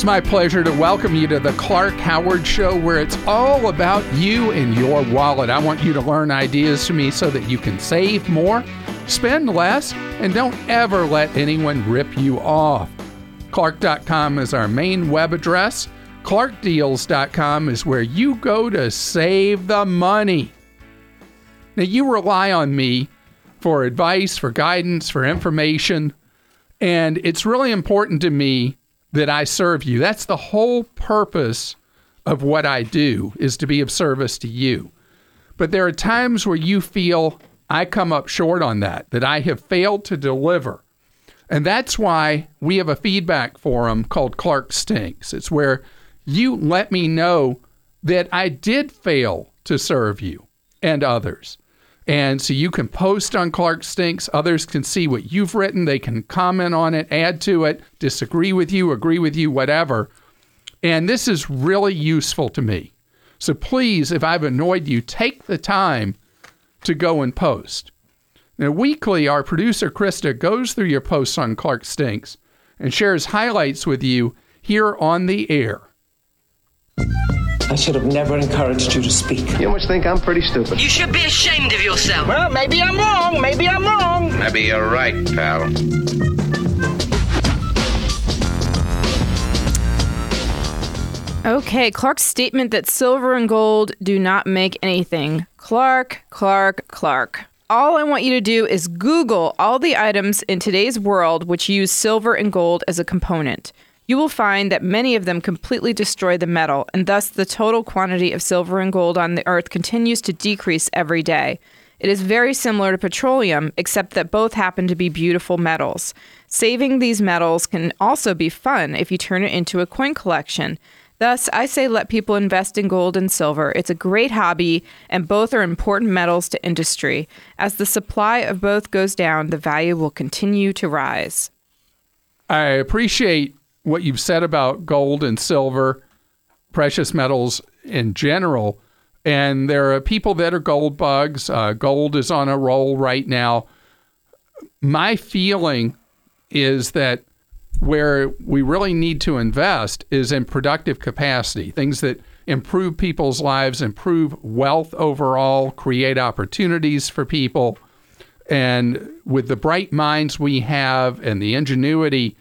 It's my pleasure to welcome you to the Clark Howard Show, where it's all about you and your wallet. I want you to learn ideas from me so that you can save more, spend less, and don't ever let anyone rip you off. Clark.com is our main web address. ClarkDeals.com is where you go to save the money. Now, you rely on me for advice, for guidance, for information, and it's really important to me that I serve you. That's the whole purpose of what I do is to be of service to you. But there are times where you feel I come up short on that, that I have failed to deliver. And that's why we have a feedback forum called Clark Stinks. It's where you let me know that I did fail to serve you and others. And so you can post on Clark Stinks. Others can see what you've written. They can comment on it, add to it, disagree with you, agree with you, whatever. And this is really useful to me. So please, if I've annoyed you, take the time to go and post. Now, weekly, our producer Krista goes through your posts on Clark Stinks and shares highlights with you here on the air. I should have never encouraged you to speak. You must think I'm pretty stupid. You should be ashamed of yourself. Well, maybe I'm wrong. Maybe I'm wrong. Maybe you're right, pal. Okay, Clark's statement that silver and gold do not make anything. Clark, Clark, Clark. All I want you to do is Google all the items in today's world which use silver and gold as a component you will find that many of them completely destroy the metal, and thus the total quantity of silver and gold on the earth continues to decrease every day. It is very similar to petroleum, except that both happen to be beautiful metals. Saving these metals can also be fun if you turn it into a coin collection. Thus, I say let people invest in gold and silver. It's a great hobby, and both are important metals to industry. As the supply of both goes down, the value will continue to rise. I appreciate what you've said about gold and silver, precious metals in general. And there are people that are gold bugs. Uh, gold is on a roll right now. My feeling is that where we really need to invest is in productive capacity, things that improve people's lives, improve wealth overall, create opportunities for people. And with the bright minds we have and the ingenuity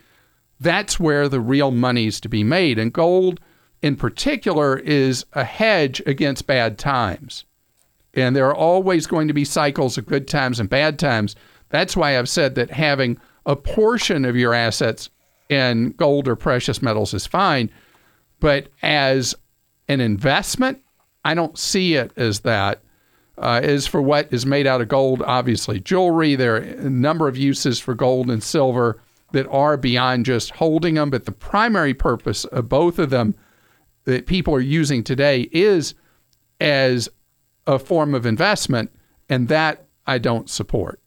that's where the real money's to be made. And gold, in particular, is a hedge against bad times. And there are always going to be cycles of good times and bad times. That's why I've said that having a portion of your assets in gold or precious metals is fine. But as an investment, I don't see it as that. Uh, as for what is made out of gold, obviously jewelry, there are a number of uses for gold and silver that are beyond just holding them, but the primary purpose of both of them that people are using today is as a form of investment, and that I don't support.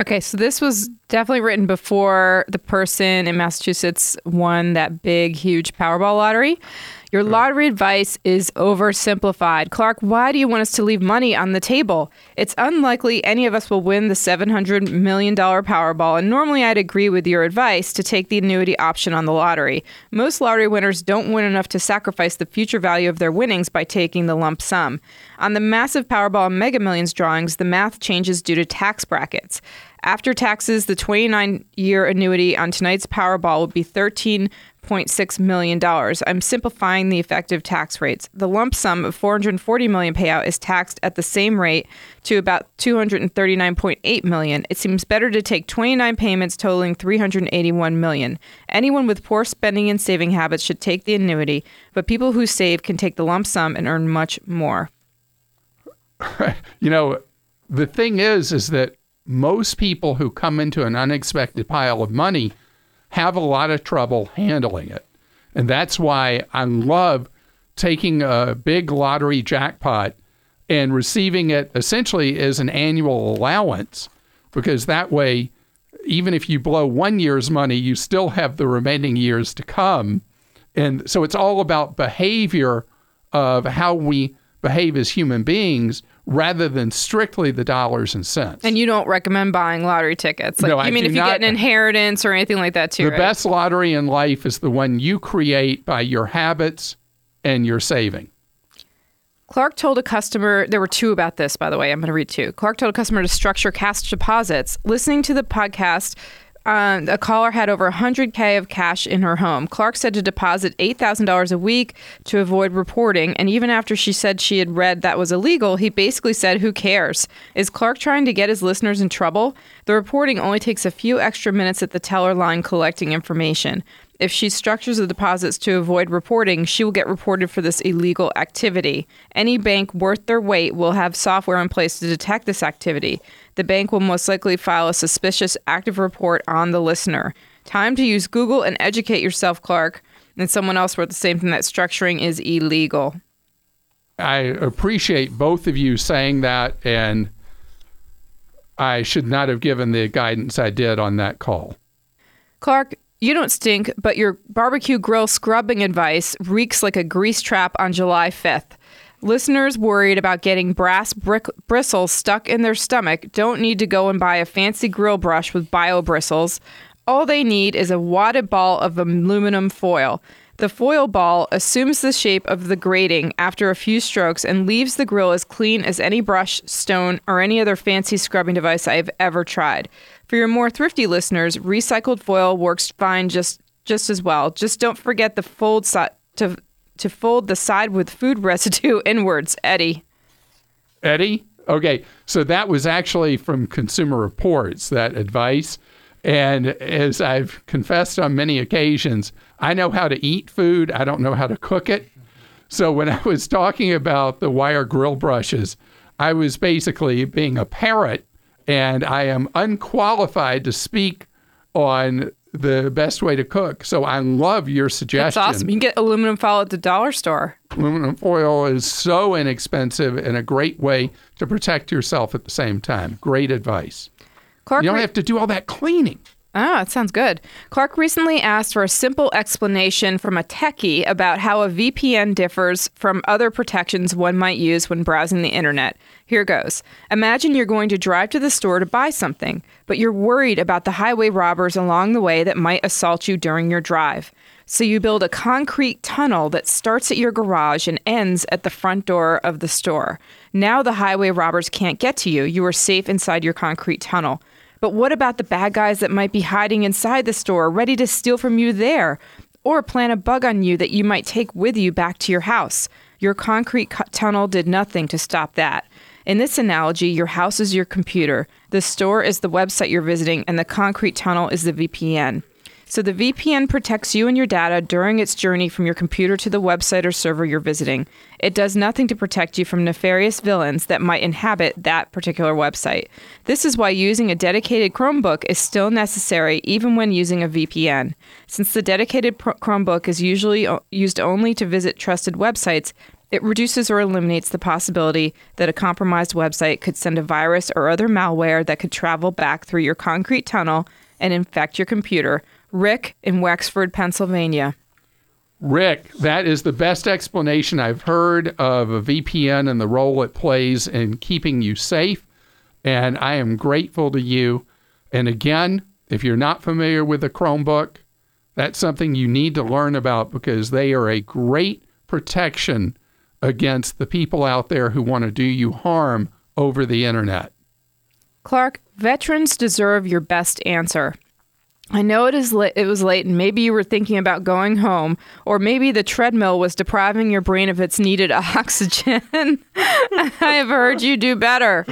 Okay, so this was definitely written before the person in Massachusetts won that big, huge Powerball lottery. Your lottery advice is oversimplified. Clark, why do you want us to leave money on the table? It's unlikely any of us will win the $700 million Powerball, and normally I'd agree with your advice to take the annuity option on the lottery. Most lottery winners don't win enough to sacrifice the future value of their winnings by taking the lump sum. On the massive Powerball and Mega Millions drawings, the math changes due to tax brackets. After taxes, the 29 year annuity on tonight's Powerball would be 13 $0.6 million. I'm simplifying the effective tax rates. The lump sum of 440 million payout is taxed at the same rate to about 239.8 million. It seems better to take 29 payments totaling 381 million. Anyone with poor spending and saving habits should take the annuity, but people who save can take the lump sum and earn much more. you know, the thing is is that most people who come into an unexpected pile of money have a lot of trouble handling it. And that's why I love taking a big lottery jackpot and receiving it essentially as an annual allowance, because that way, even if you blow one year's money, you still have the remaining years to come. And so it's all about behavior of how we behave as human beings rather than strictly the dollars and cents. And you don't recommend buying lottery tickets. Like, No, you I mean if you not. get an inheritance or anything like that too? the right? best lottery in life is the one you create by your habits and your saving. Clark told a customer, there were two about this, by the way. I'm going to read two. Clark told a customer to structure cash deposits. Listening to the podcast, uh, a caller had over 100K of cash in her home. Clark said to deposit $8,000 a week to avoid reporting. And even after she said she had read that was illegal, he basically said, Who cares? Is Clark trying to get his listeners in trouble? The reporting only takes a few extra minutes at the teller line collecting information. If she structures the deposits to avoid reporting, she will get reported for this illegal activity. Any bank worth their weight will have software in place to detect this activity. The bank will most likely file a suspicious active report on the listener. Time to use Google and educate yourself, Clark. And someone else wrote the same thing that structuring is illegal. I appreciate both of you saying that, and I should not have given the guidance I did on that call. Clark, you don't stink, but your barbecue grill scrubbing advice reeks like a grease trap on July 5th. Listeners worried about getting brass brick bristles stuck in their stomach don't need to go and buy a fancy grill brush with bio bristles. All they need is a wadded ball of aluminum foil. The foil ball assumes the shape of the grating after a few strokes and leaves the grill as clean as any brush, stone, or any other fancy scrubbing device I have ever tried. For your more thrifty listeners, recycled foil works fine just just as well. Just don't forget the fold si- to to fold the side with food residue inwards, Eddie. Eddie? Okay, so that was actually from Consumer Reports, that advice. And as I've confessed on many occasions, I know how to eat food, I don't know how to cook it. So when I was talking about the wire grill brushes, I was basically being a parrot, and I am unqualified to speak on the best way to cook. So I love your suggestion. That's awesome. You can get aluminum foil at the dollar store. aluminum foil is so inexpensive and a great way to protect yourself at the same time. Great advice. Clark You don't have to do all that cleaning. Ah, oh, that sounds good. Clark recently asked for a simple explanation from a techie about how a VPN differs from other protections one might use when browsing the internet. Here goes. Imagine you're going to drive to the store to buy something, but you're worried about the highway robbers along the way that might assault you during your drive. So you build a concrete tunnel that starts at your garage and ends at the front door of the store. Now the highway robbers can't get to you. You are safe inside your concrete tunnel. But what about the bad guys that might be hiding inside the store, ready to steal from you there? Or plant a bug on you that you might take with you back to your house? Your concrete cu- tunnel did nothing to stop that. In this analogy, your house is your computer, the store is the website you're visiting, and the concrete tunnel is the VPN. So the VPN protects you and your data during its journey from your computer to the website or server you're visiting. It does nothing to protect you from nefarious villains that might inhabit that particular website. This is why using a dedicated Chromebook is still necessary even when using a VPN. Since the dedicated Chromebook is usually o- used only to visit trusted websites, it reduces or eliminates the possibility that a compromised website could send a virus or other malware that could travel back through your concrete tunnel and infect your computer. Rick in Wexford, Pennsylvania. Rick, that is the best explanation I've heard of a VPN and the role it plays in keeping you safe. And I am grateful to you. And again, if you're not familiar with the Chromebook, that's something you need to learn about because they are a great protection against the people out there who want to do you harm over the internet. Clark, veterans deserve your best answer. I know it is la- it was late and maybe you were thinking about going home or maybe the treadmill was depriving your brain of its needed oxygen. I have heard you do better.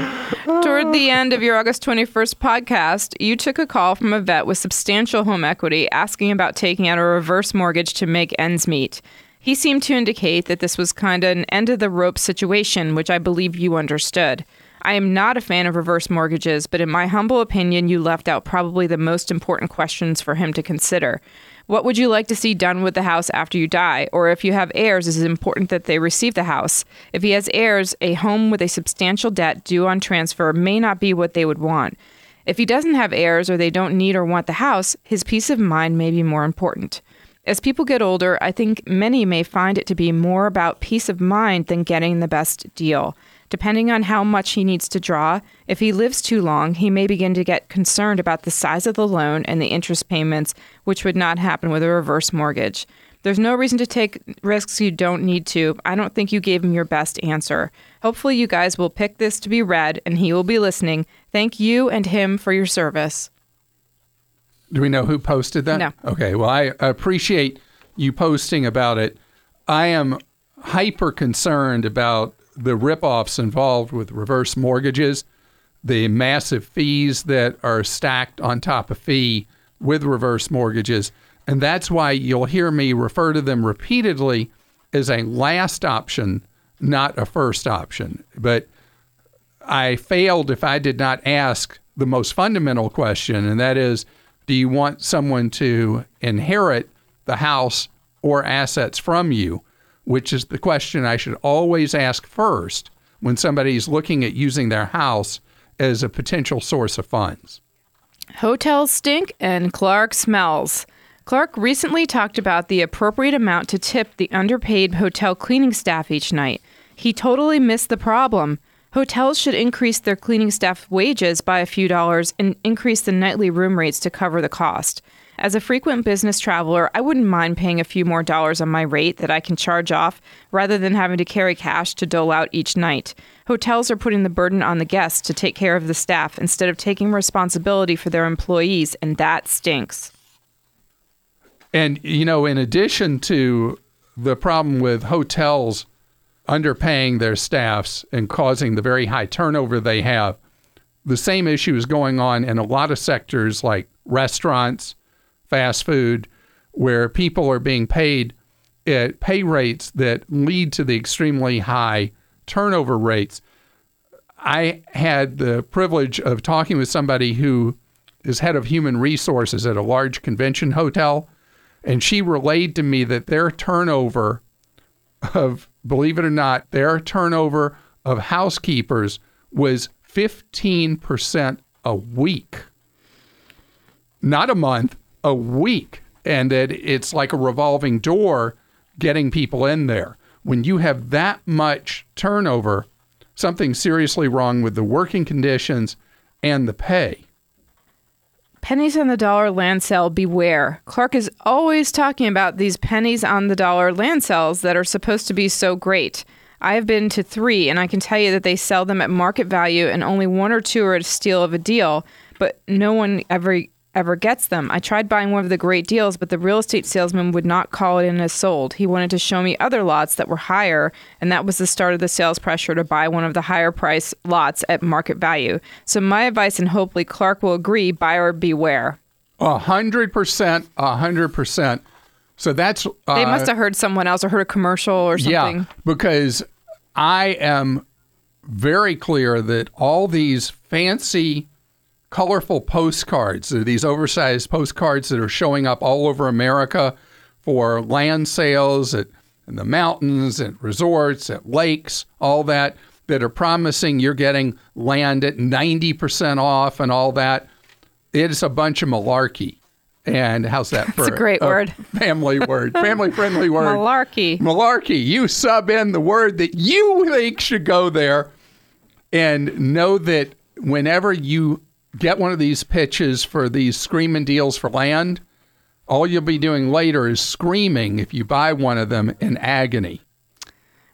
Toward the end of your August 21st podcast, you took a call from a vet with substantial home equity asking about taking out a reverse mortgage to make ends meet. He seemed to indicate that this was kind of an end of the rope situation, which I believe you understood. I am not a fan of reverse mortgages, but in my humble opinion, you left out probably the most important questions for him to consider. What would you like to see done with the house after you die? Or if you have heirs, is it important that they receive the house? If he has heirs, a home with a substantial debt due on transfer may not be what they would want. If he doesn't have heirs or they don't need or want the house, his peace of mind may be more important. As people get older, I think many may find it to be more about peace of mind than getting the best deal. Depending on how much he needs to draw, if he lives too long, he may begin to get concerned about the size of the loan and the interest payments, which would not happen with a reverse mortgage. There's no reason to take risks you don't need to. I don't think you gave him your best answer. Hopefully, you guys will pick this to be read and he will be listening. Thank you and him for your service. Do we know who posted that? No. Okay. Well, I appreciate you posting about it. I am hyper concerned about the ripoffs involved with reverse mortgages, the massive fees that are stacked on top of fee with reverse mortgages. And that's why you'll hear me refer to them repeatedly as a last option, not a first option. But I failed if I did not ask the most fundamental question, and that is do you want someone to inherit the house or assets from you? Which is the question I should always ask first when somebody's looking at using their house as a potential source of funds. Hotels stink and Clark smells. Clark recently talked about the appropriate amount to tip the underpaid hotel cleaning staff each night. He totally missed the problem. Hotels should increase their cleaning staff wages by a few dollars and increase the nightly room rates to cover the cost. As a frequent business traveler, I wouldn't mind paying a few more dollars on my rate that I can charge off rather than having to carry cash to dole out each night. Hotels are putting the burden on the guests to take care of the staff instead of taking responsibility for their employees, and that stinks. And, you know, in addition to the problem with hotels underpaying their staffs and causing the very high turnover they have, the same issue is going on in a lot of sectors like restaurants, fast food, where people are being paid at pay rates that lead to the extremely high turnover rates. I had the privilege of talking with somebody who is head of human resources at a large convention hotel and she relayed to me that their turnover of, believe it or not, their turnover of housekeepers was 15% a week. Not a month, a week. And that it's like a revolving door getting people in there. When you have that much turnover, something seriously wrong with the working conditions and the pay. Pennies on the dollar land sale, beware. Clark is always talking about these pennies on the dollar land sales that are supposed to be so great. I have been to three, and I can tell you that they sell them at market value, and only one or two are a steal of a deal, but no one ever ever gets them. I tried buying one of the great deals, but the real estate salesman would not call it in as sold. He wanted to show me other lots that were higher, and that was the start of the sales pressure to buy one of the higher price lots at market value. So my advice, and hopefully Clark will agree, buyer beware. A hundred percent, a hundred percent. So that's uh, They must have heard someone else or heard a commercial or something. yeah, because I am very clear that all these fancy, colorful postcards, they're these oversized postcards that are showing up all over America for land sales at in the mountains, at resorts, at lakes, all that, that are promising you're getting land at 90% off and all that. It's a bunch of malarkey. And how's that for a great word. Family word, family friendly word. Malarkey. Malarkey. You sub in the word that you think should go there and know that whenever you get one of these pitches for these screaming deals for land, all you'll be doing later is screaming if you buy one of them in agony.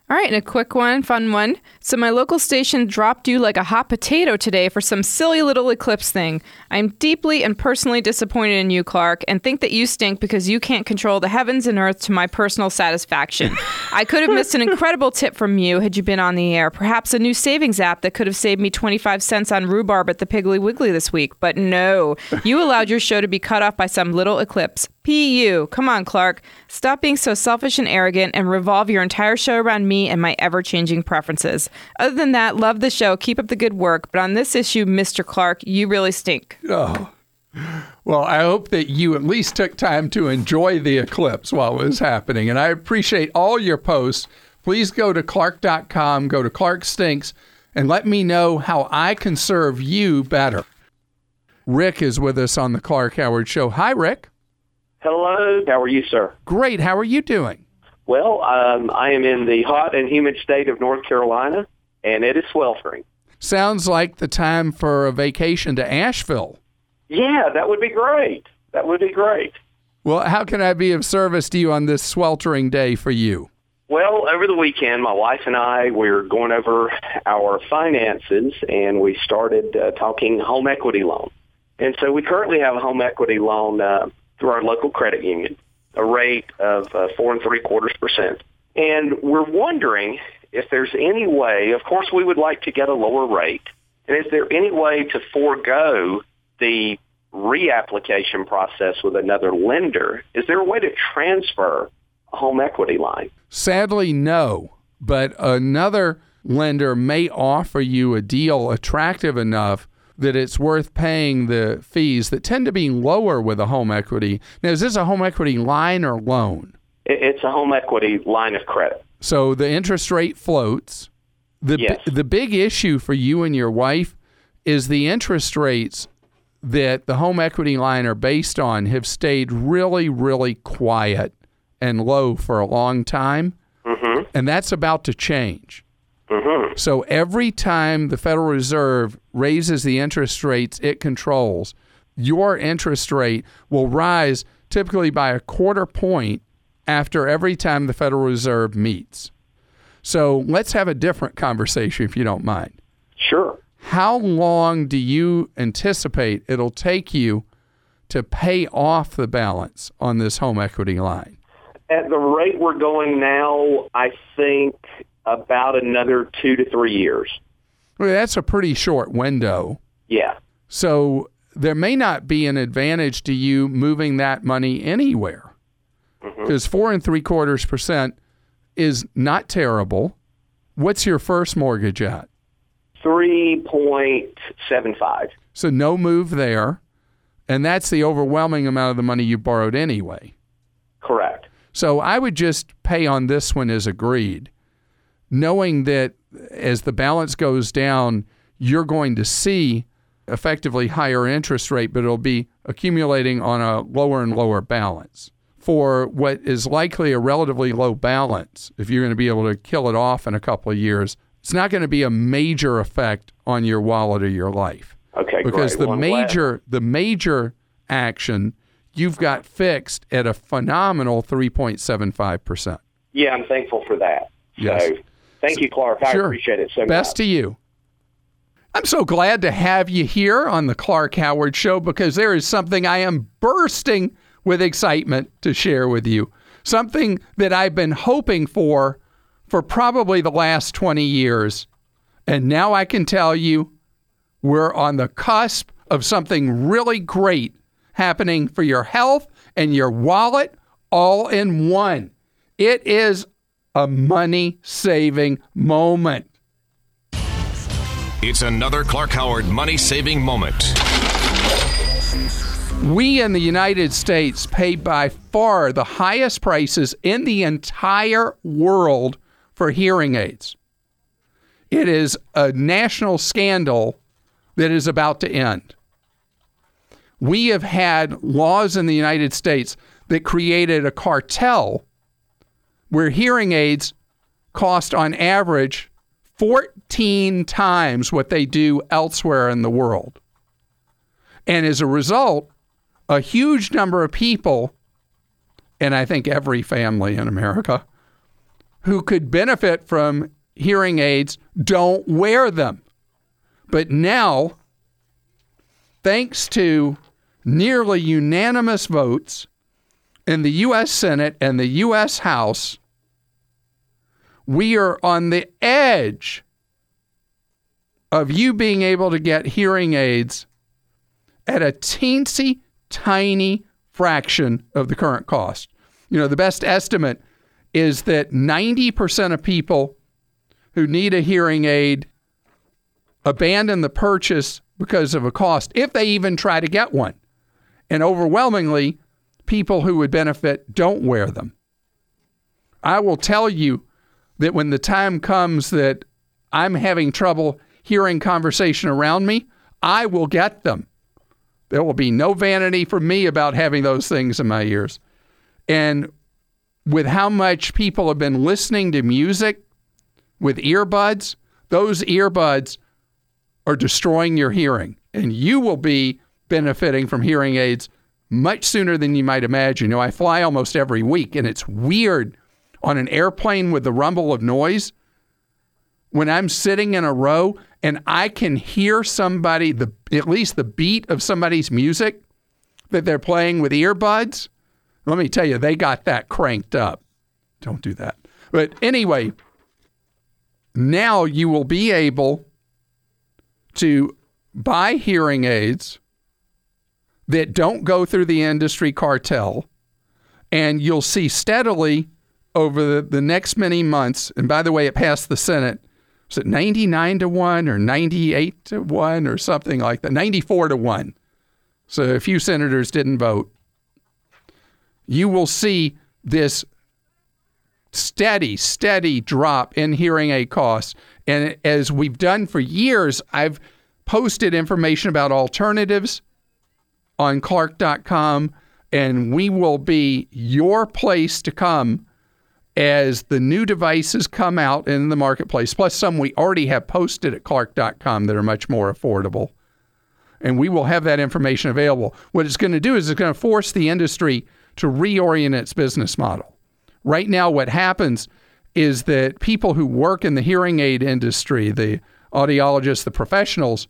All right, and a quick one, fun one. So, my local station dropped you like a hot potato today for some silly little eclipse thing. I'm deeply and personally disappointed in you, Clark, and think that you stink because you can't control the heavens and earth to my personal satisfaction. I could have missed an incredible tip from you had you been on the air. Perhaps a new savings app that could have saved me 25 cents on rhubarb at the Piggly Wiggly this week. But no, you allowed your show to be cut off by some little eclipse. PU. Come on, Clark. Stop being so selfish and arrogant and revolve your entire show around me and my ever changing preferences. Other than that, love the show. Keep up the good work. But on this issue, Mr. Clark, you really stink. Oh. Well, I hope that you at least took time to enjoy the eclipse while it was happening. And I appreciate all your posts. Please go to clark.com, go to Clark Stinks, and let me know how I can serve you better. Rick is with us on the Clark Howard Show. Hi, Rick. Hello. How are you, sir? Great. How are you doing? Well, um, I am in the hot and humid state of North Carolina. and it is sweltering. Sounds like the time for a vacation to Asheville. Yeah, that would be great. That would be great. Well, how can I be of service to you on this sweltering day for you? Well, over the weekend, my wife and I we were going over our finances, and we started uh, talking home equity loan. And so we currently have a home equity loan uh, through our local credit union, a rate of uh, four and three quarters percent. And we're wondering if there's any way. Of course, we would like to get a lower rate. And is there any way to forego the reapplication process with another lender? Is there a way to transfer a home equity line? Sadly, no. But another lender may offer you a deal attractive enough that it's worth paying the fees that tend to be lower with a home equity. Now, is this a home equity line or loan? It's a home equity line of credit. So the interest rate floats. The Yes. the big issue for you and your wife is the interest rates that the home equity line are based on have stayed really really quiet and low for a long time. Mm-hmm. And that's about to change. Mm-hmm. So every time the Federal Reserve raises the interest rates it controls, your interest rate will rise typically by a quarter point after every time the Federal Reserve meets. So let's have a different conversation if you don't mind. Sure. How long do you anticipate it'll take you to pay off the balance on this home equity line? At the rate we're going now, I think about another two to three years. Well, that's a pretty short window. Yeah. So there may not be an advantage to you moving that money anywhere mm-hmm. because four and three quarters percent is not terrible. What's your first mortgage at? 3.75. So no move there. And that's the overwhelming amount of the money you borrowed anyway. Correct. So I would just pay on this one as agreed, knowing that as the balance goes down, you're going to see effectively higher interest rate, but it'll be accumulating on a lower and lower balance. For what is likely a relatively low balance, if you're going to be able to kill it off in a couple of years, it's not going to be a major effect on your wallet or your life Okay, because great. the I'm major the major action you've got fixed at a phenomenal 3.75%. Yeah, I'm thankful for that. Yes. So thank you, Clark. I Sure. appreciate it so Best much. to you. I'm so glad to have you here on the Clark Howard Show because there is something I am bursting with excitement to share with you. Something that I've been hoping for for probably the last 20 years. And now I can tell you we're on the cusp of something really great happening for your health and your wallet all in one. It is a money saving moment. It's another Clark Howard money saving moment. We in the United States pay by far the highest prices in the entire world for hearing aids. It is a national scandal that is about to end. We have had laws in the United States that created a cartel where hearing aids cost on average 14 times what they do elsewhere in the world. And as a result, a huge number of people, and I think every family in America, who could benefit from hearing aids don't wear them. But now, thanks to nearly unanimous votes in the U.S. Senate and the U.S. House, we are on the edge of you being able to get hearing aids at a teensy tiny fraction of the current cost. You know, the best estimate is that 90% of people who need a hearing aid abandon the purchase because of a cost, if they even try to get one. And overwhelmingly, people who would benefit don't wear them. I will tell you that when the time comes that I'm having trouble hearing conversation around me, I will get them. There will be no vanity for me about having those things in my ears. And with how much people have been listening to music with earbuds, those earbuds are destroying your hearing, and you will be benefiting from hearing aids much sooner than you might imagine. You know, I fly almost every week, and it's weird on an airplane with the rumble of noise when I'm sitting in a row and I can hear somebody, the at least the beat of somebody's music that they're playing with earbuds. Let me tell you, they got that cranked up. Don't do that. But anyway, now you will be able to buy hearing aids that don't go through the industry cartel, and you'll see steadily over the, the next many months. And by the way, it passed the Senate. Was it 99 to 1 or 98 to 1 or something like that? 94 to 1. So a few senators didn't vote. You will see this steady, steady drop in hearing aid costs. And as we've done for years, I've posted information about alternatives on Clark.com, and we will be your place to come as the new devices come out in the marketplace, plus some we already have posted at Clark.com that are much more affordable. And we will have that information available. What it's going to do is it's going to force the industry to reorient its business model. Right now, what happens is that people who work in the hearing aid industry, the audiologists, the professionals,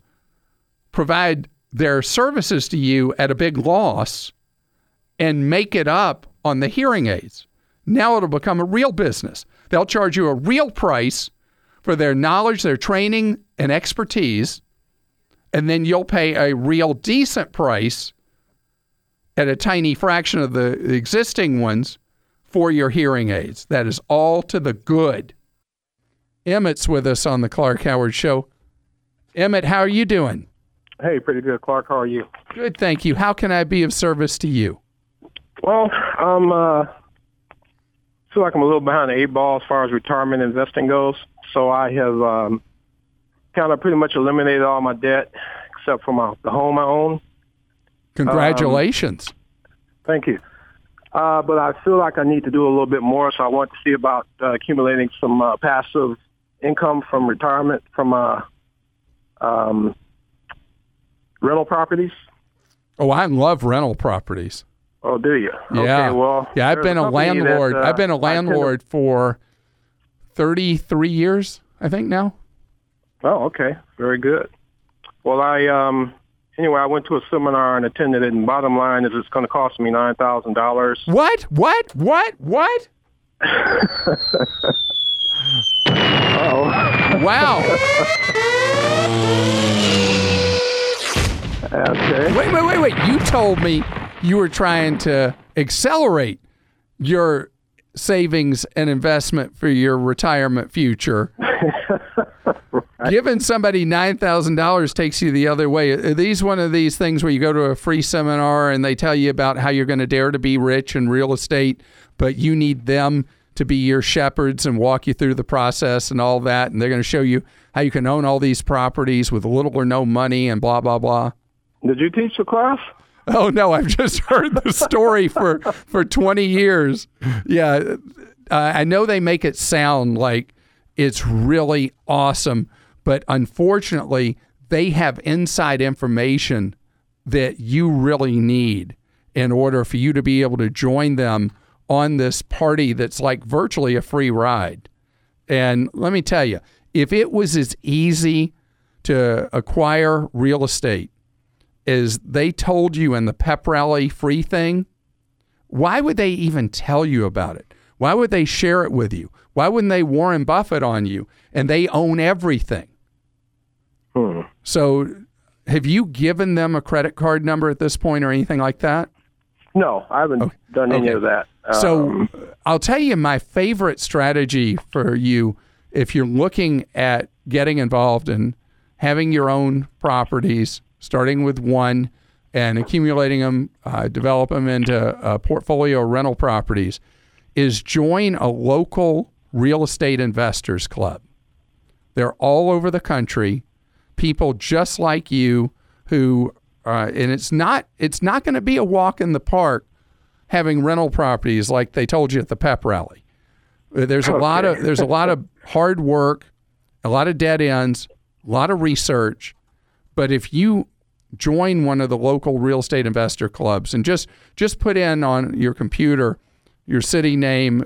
provide their services to you at a big loss and make it up on the hearing aids. Now it'll become a real business. They'll charge you a real price for their knowledge, their training, and expertise, and then you'll pay a real decent price at a tiny fraction of the existing ones for your hearing aids. That is all to the good. Emmett's with us on the Clark Howard Show. Emmett, how are you doing? Hey, pretty good, Clark. How are you? Good, thank you. How can I be of service to you? Well, I'm uh, feel like I'm a little behind the eight ball as far as retirement investing goes. So I have um, kind of pretty much eliminated all my debt except for my the home I own. Congratulations. Um, thank you. Uh, but I feel like I need to do a little bit more, so I want to see about uh, accumulating some uh, passive income from retirement from uh, um, rental properties. Oh, I love rental properties. Oh, do you? Yeah. Okay, well, yeah, I've been a landlord. That, uh, I've been a landlord for 33 years, I think now. Oh, okay. Very good. Well, I um anyway, I went to a seminar and attended it and bottom line is it's going to cost me $9,000. What? What? What? What? oh. Wow. okay. Wait, wait, wait, wait. You told me you were trying to accelerate your savings and investment for your retirement future. right. Giving somebody $9,000 takes you the other way. Are these one of these things where you go to a free seminar and they tell you about how you're going to dare to be rich in real estate, but you need them to be your shepherds and walk you through the process and all that? And they're going to show you how you can own all these properties with little or no money and blah, blah, blah. Did you teach the class? Oh no, I've just heard the story for for 20 years. Yeah, uh, I know they make it sound like it's really awesome, but unfortunately, they have inside information that you really need in order for you to be able to join them on this party that's like virtually a free ride. And let me tell you, if it was as easy to acquire real estate is they told you in the pep rally free thing, why would they even tell you about it? Why would they share it with you? Why wouldn't they Warren Buffett on you? And they own everything. Hmm. So, have you given them a credit card number at this point or anything like that? No, I haven't okay. done any okay. of that. So, um, I'll tell you my favorite strategy for you if you're looking at getting involved in having your own properties starting with one and accumulating them, uh, develop them into a portfolio of rental properties, is join a local real estate investors club. They're all over the country, people just like you who, uh, and it's not it's not going to be a walk in the park having rental properties like they told you at the pep rally. There's a okay. lot of there's a lot of hard work a lot of dead ends, a lot of research. But if you join one of the local real estate investor clubs and just just put in on your computer your city name,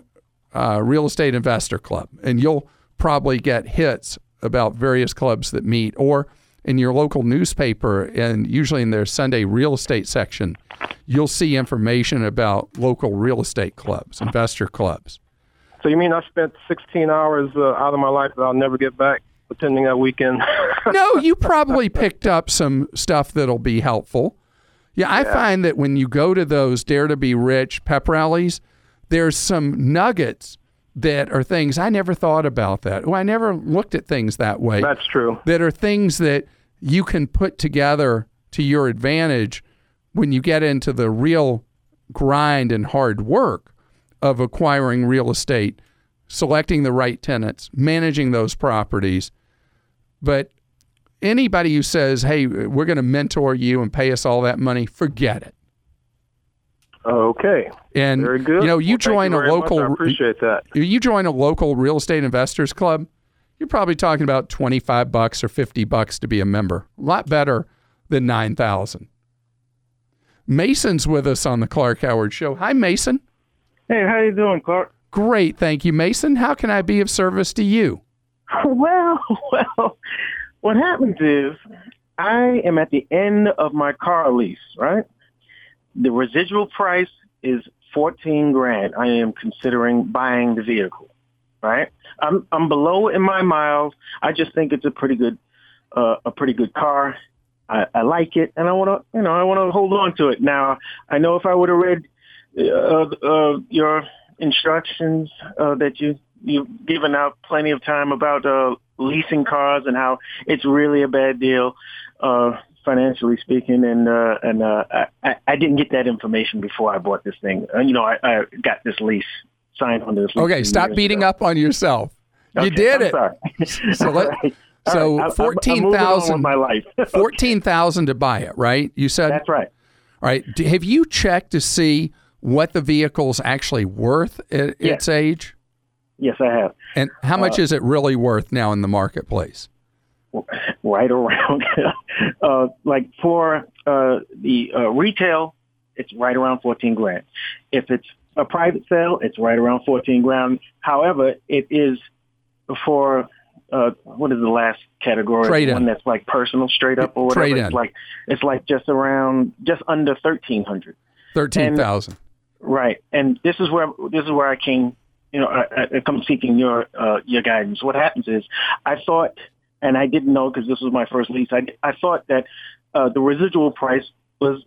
uh, real estate investor club, and you'll probably get hits about various clubs that meet, or in your local newspaper, and usually in their Sunday real estate section, you'll see information about local real estate clubs, investor clubs. So you mean I spent 16 hours uh, out of my life that I'll never get back attending that weekend? no, you probably picked up some stuff that'll be helpful. Yeah, I Yeah. find that when you go to those Dare to Be Rich pep rallies, there's some nuggets that are things I never thought about that. Oh, I never looked at things that way. That's true. that are things that you can put together to your advantage when you get into the real grind and hard work of acquiring real estate, selecting the right tenants, managing those properties. But anybody who says, hey, we're going to mentor you and pay us all that money, forget it. Okay. And Very good. you know, you Well, join you a very much. local I appreciate that. you join a local real estate investors club, you're probably talking about 25 bucks or 50 bucks to be a member. A lot better than 9,000. Mason's with us on the Clark Howard show. Hi Mason. Hey, how you doing, Clark? Great, thank you Mason. How can I be of service to you? Well, well, what happens is I am at the end of my car lease, right? The residual price is 14 grand. I am considering buying the vehicle, right? I'm I'm below in my miles. I just think it's a pretty good uh, a pretty good car. I, I like it, and I want to, you know, I want to hold on to it. Now, I know if I would have read uh, uh, your instructions uh, that you you've given out plenty of time about uh, leasing cars and how it's really a bad deal, uh, financially speaking. And uh, and uh, I, I didn't get that information before I bought this thing. Uh, you know, I, I got this lease signed on this. lease Okay, stop beating ago. up on yourself. You Okay, did I'm it. So let- right. So right. I- I'm- I'm moving on 14,000 my life. 14,000 to buy it, right? You said That's right. All right. Have you checked to see what the vehicle's actually worth at Yes. its age? Yes, I have. And how much Uh, is it really worth now in the marketplace? right around uh like for uh the uh retail it's right around 14 grand if it's a private sale it's right around 14 grand however it is for uh what is the last category Trade-in. one that's like personal straight up or whatever Trade-in. it's like it's like just around just under 1300 Thirteen thousand. Right, and this is where this is where I came. You know, I, I come seeking your uh, your guidance. What happens is, I thought, and I didn't know because this was my first lease. I I thought that uh, the residual price was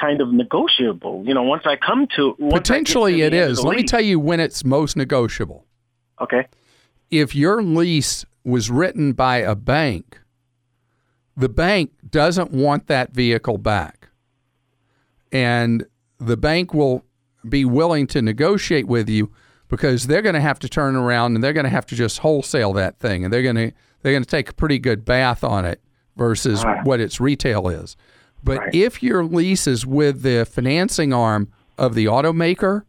kind of negotiable. You know, once I come to once I get to Potentially, the it is. Let me tell you when it's most negotiable. Okay. If your lease was written by a bank, the bank doesn't want that vehicle back, and the bank will be willing to negotiate with you because they're going to have to turn around and they're going to have to just wholesale that thing and they're going to they're going to take a pretty good bath on it versus Right. what its retail is. But Right. if your lease is with the financing arm of the automaker,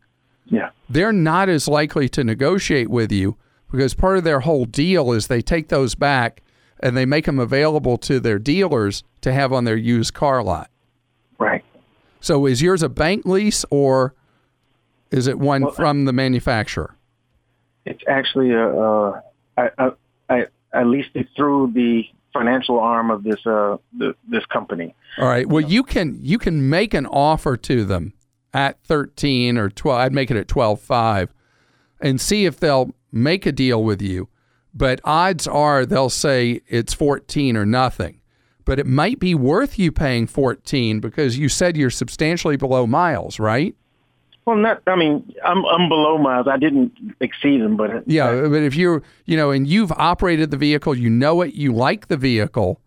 Yeah. they're not as likely to negotiate with you because part of their whole deal is they take those back and they make them available to their dealers to have on their used car lot. Right. So is yours a bank lease or is it one from the manufacturer? It's actually a. Uh, I, I I leased it through the financial arm of this uh the, this company. All right. Well, you can you can make an offer to them at 13 or 12. I'd make it at 12.5 and see if they'll make a deal with you. But odds are they'll say it's 14 or nothing. But it might be worth you paying 14 because you said you're substantially below miles, right? Well, not. I mean, I'm I'm below miles. I didn't exceed them, but Yeah, but if you're, you know, and you've operated the vehicle, you know it, you like the vehicle.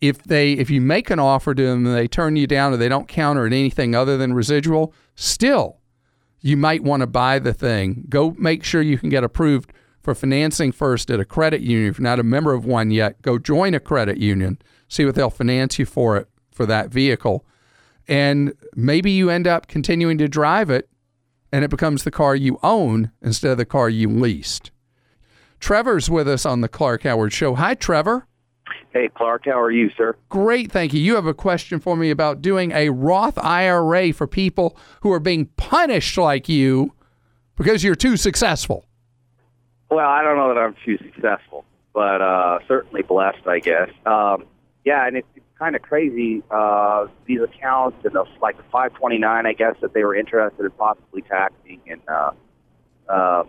If they, if you make an offer to them and they turn you down or they don't counter at anything other than residual, still, you might want to buy the thing. Go make sure you can get approved for financing first at a credit union. If you're not a member of one yet, go join a credit union. See what they'll finance you for it for that vehicle, and maybe you end up continuing to drive it and it becomes the car you own instead of the car you leased. Trevor's with us on the Clark Howard Show. Hi, Trevor. Hey, Clark, how are you, sir? Great, thank you. You have a question for me about doing a Roth IRA for people who are being punished like you because you're too successful. Well, I don't know that I'm too successful, but uh, certainly blessed, I guess. Um, yeah, and it's, it's kind of crazy. Uh, these accounts and the, like the 529, I guess, that they were interested in possibly taxing, and uh, uh,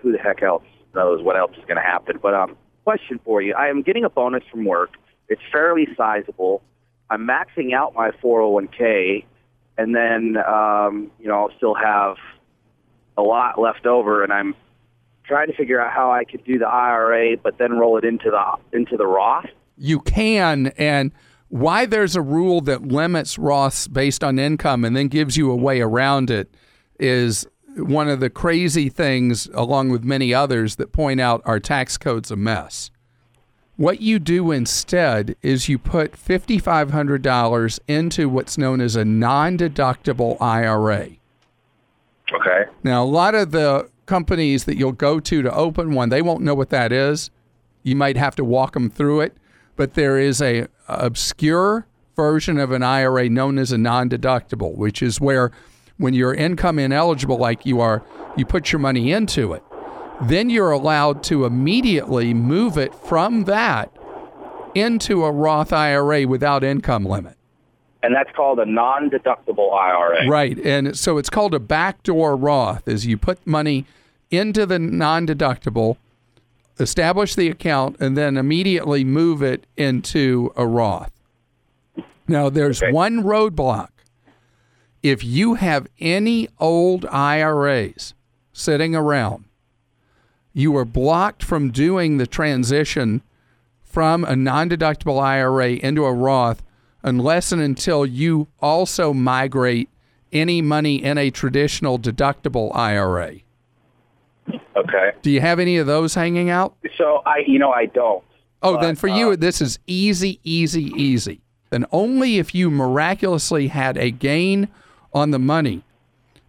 who the heck else knows what else is going to happen. But um, question for you: I am getting a bonus from work. It's fairly sizable. I'm maxing out my 401k, and then um, you know I'll still have a lot left over, and I'm trying to figure out how I could do the IRA, but then roll it into the into the Roth. You can, and why there's a rule that limits Roths based on income and then gives you a way around it is one of the crazy things, along with many others, that point out our tax code's a mess. What you do instead is you put $5,500 into what's known as a non deductible IRA. Okay. Now, a lot of the companies that you'll go to to open one, they won't know what that is. You might have to walk them through it, but there is a obscure version of an IRA known as a non-deductible, which is where when you're income ineligible like you are, you put your money into it. Then you're allowed to immediately move it from that into a Roth IRA without income limit. And that's called a non-deductible IRA. Right. And so it's called a backdoor Roth is you put money into the non-deductible, establish the account and then immediately move it into a Roth. Now there's Okay. one roadblock. If you have any old IRAs sitting around, you are blocked from doing the transition from a non-deductible IRA into a Roth unless and until you also migrate any money in a traditional deductible IRA. Okay. Do you have any of those hanging out? So I, you know, I don't. Oh, But, then for uh, you, this is easy, easy, easy. Then only if you miraculously had a gain on the money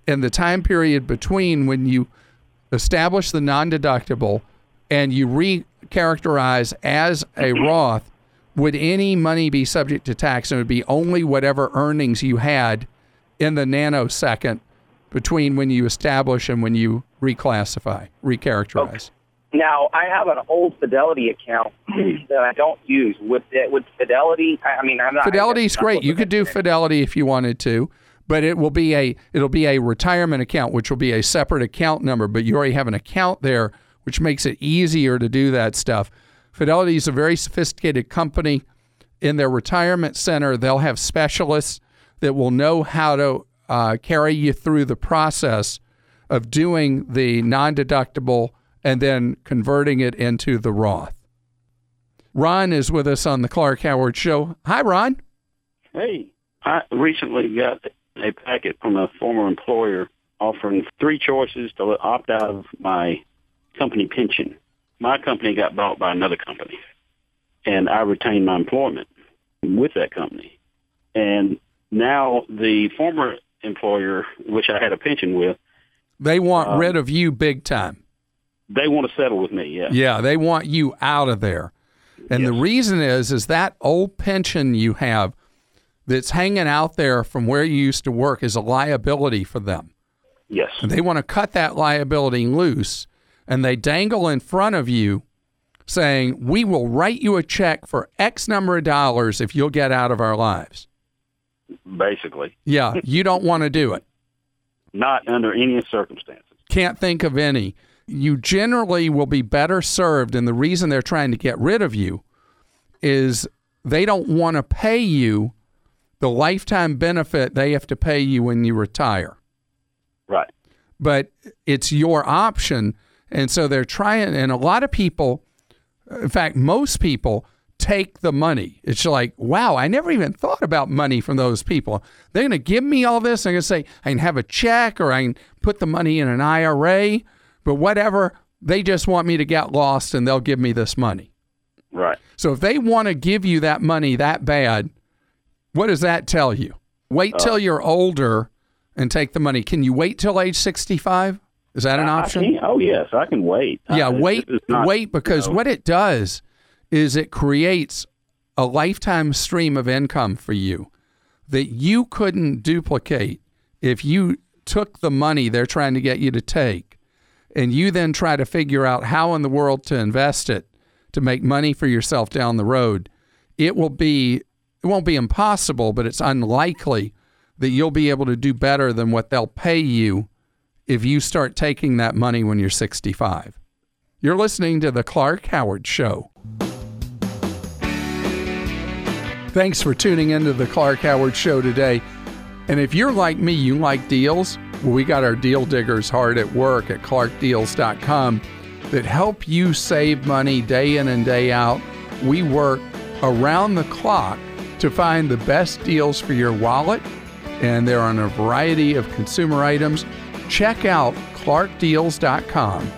in the time period between when you establish the non deductible and you recharacterize as a Roth, would any money be subject to tax? And it would be only whatever earnings you had in the nanosecond between when you establish and when you reclassify, recharacterize. Now I have an old Fidelity account that I don't use. With it, with Fidelity, I mean, I'm not. Fidelity's great. You could do. Fidelity if you wanted to, but it will be a it'll be a retirement account, which will be a separate account number. But you already have an account there, which makes it easier to do that stuff. Fidelity is a very sophisticated company. In their retirement center, they'll have specialists that will know how to uh, carry you through the process of doing the non-deductible and then converting it into the Roth. Ron is with us on the Clark Howard Show. Hi, Ron. Hey, I recently got a packet from a former employer offering three choices to opt out of my company pension. My company got bought by another company, and I retained my employment with that company. And now the former employer, which I had a pension with, They want Um, rid of you big time. they want to settle with me. Yeah. Yeah, they want you out of there. And the reason is is that old pension you have that's hanging out there from where you used to work is a liability for them. Yes. And they want to cut that liability loose and they dangle in front of you saying, "We will write you a check for X number of dollars if you'll get out of our lives." Basically, Yeah, you don't want to do it. not under any circumstances. can't think of any. You generally will be better served, and the reason they're trying to get rid of you is they don't want to pay you the lifetime benefit they have to pay you when you retire. Right. But it's your option. And so they're trying, and a lot of people, in fact, most people take the money. It's like, wow, I never even thought about money from those people. They're going to give me all this. They're going to say, I can have a check or I can put the money in an IRA, but whatever. They just want me to get lost and they'll give me this money. Right. So if they want to give you that money that bad, what does that tell you? Wait till you're older and take the money. Can you wait till age 65? Is that an I- I option? can- oh yes, I can wait. Yeah, Uh, wait, wait, because you know, what it does is it creates a lifetime stream of income for you that you couldn't duplicate if you took the money they're trying to get you to take and you then try to figure out how in the world to invest it to make money for yourself down the road. It will be it won't be impossible, but it's unlikely that you'll be able to do better than what they'll pay you if you start taking that money when you're 65. You're listening to The Clark Howard Show. Thanks for tuning into The Clark Howard Show today. And if you're like me, you like deals, well, we got our deal diggers hard at work at clarkdeals.com that help you save money day in and day out. We work around the clock to find the best deals for your wallet, and they're on a variety of consumer items. Check out clarkdeals.com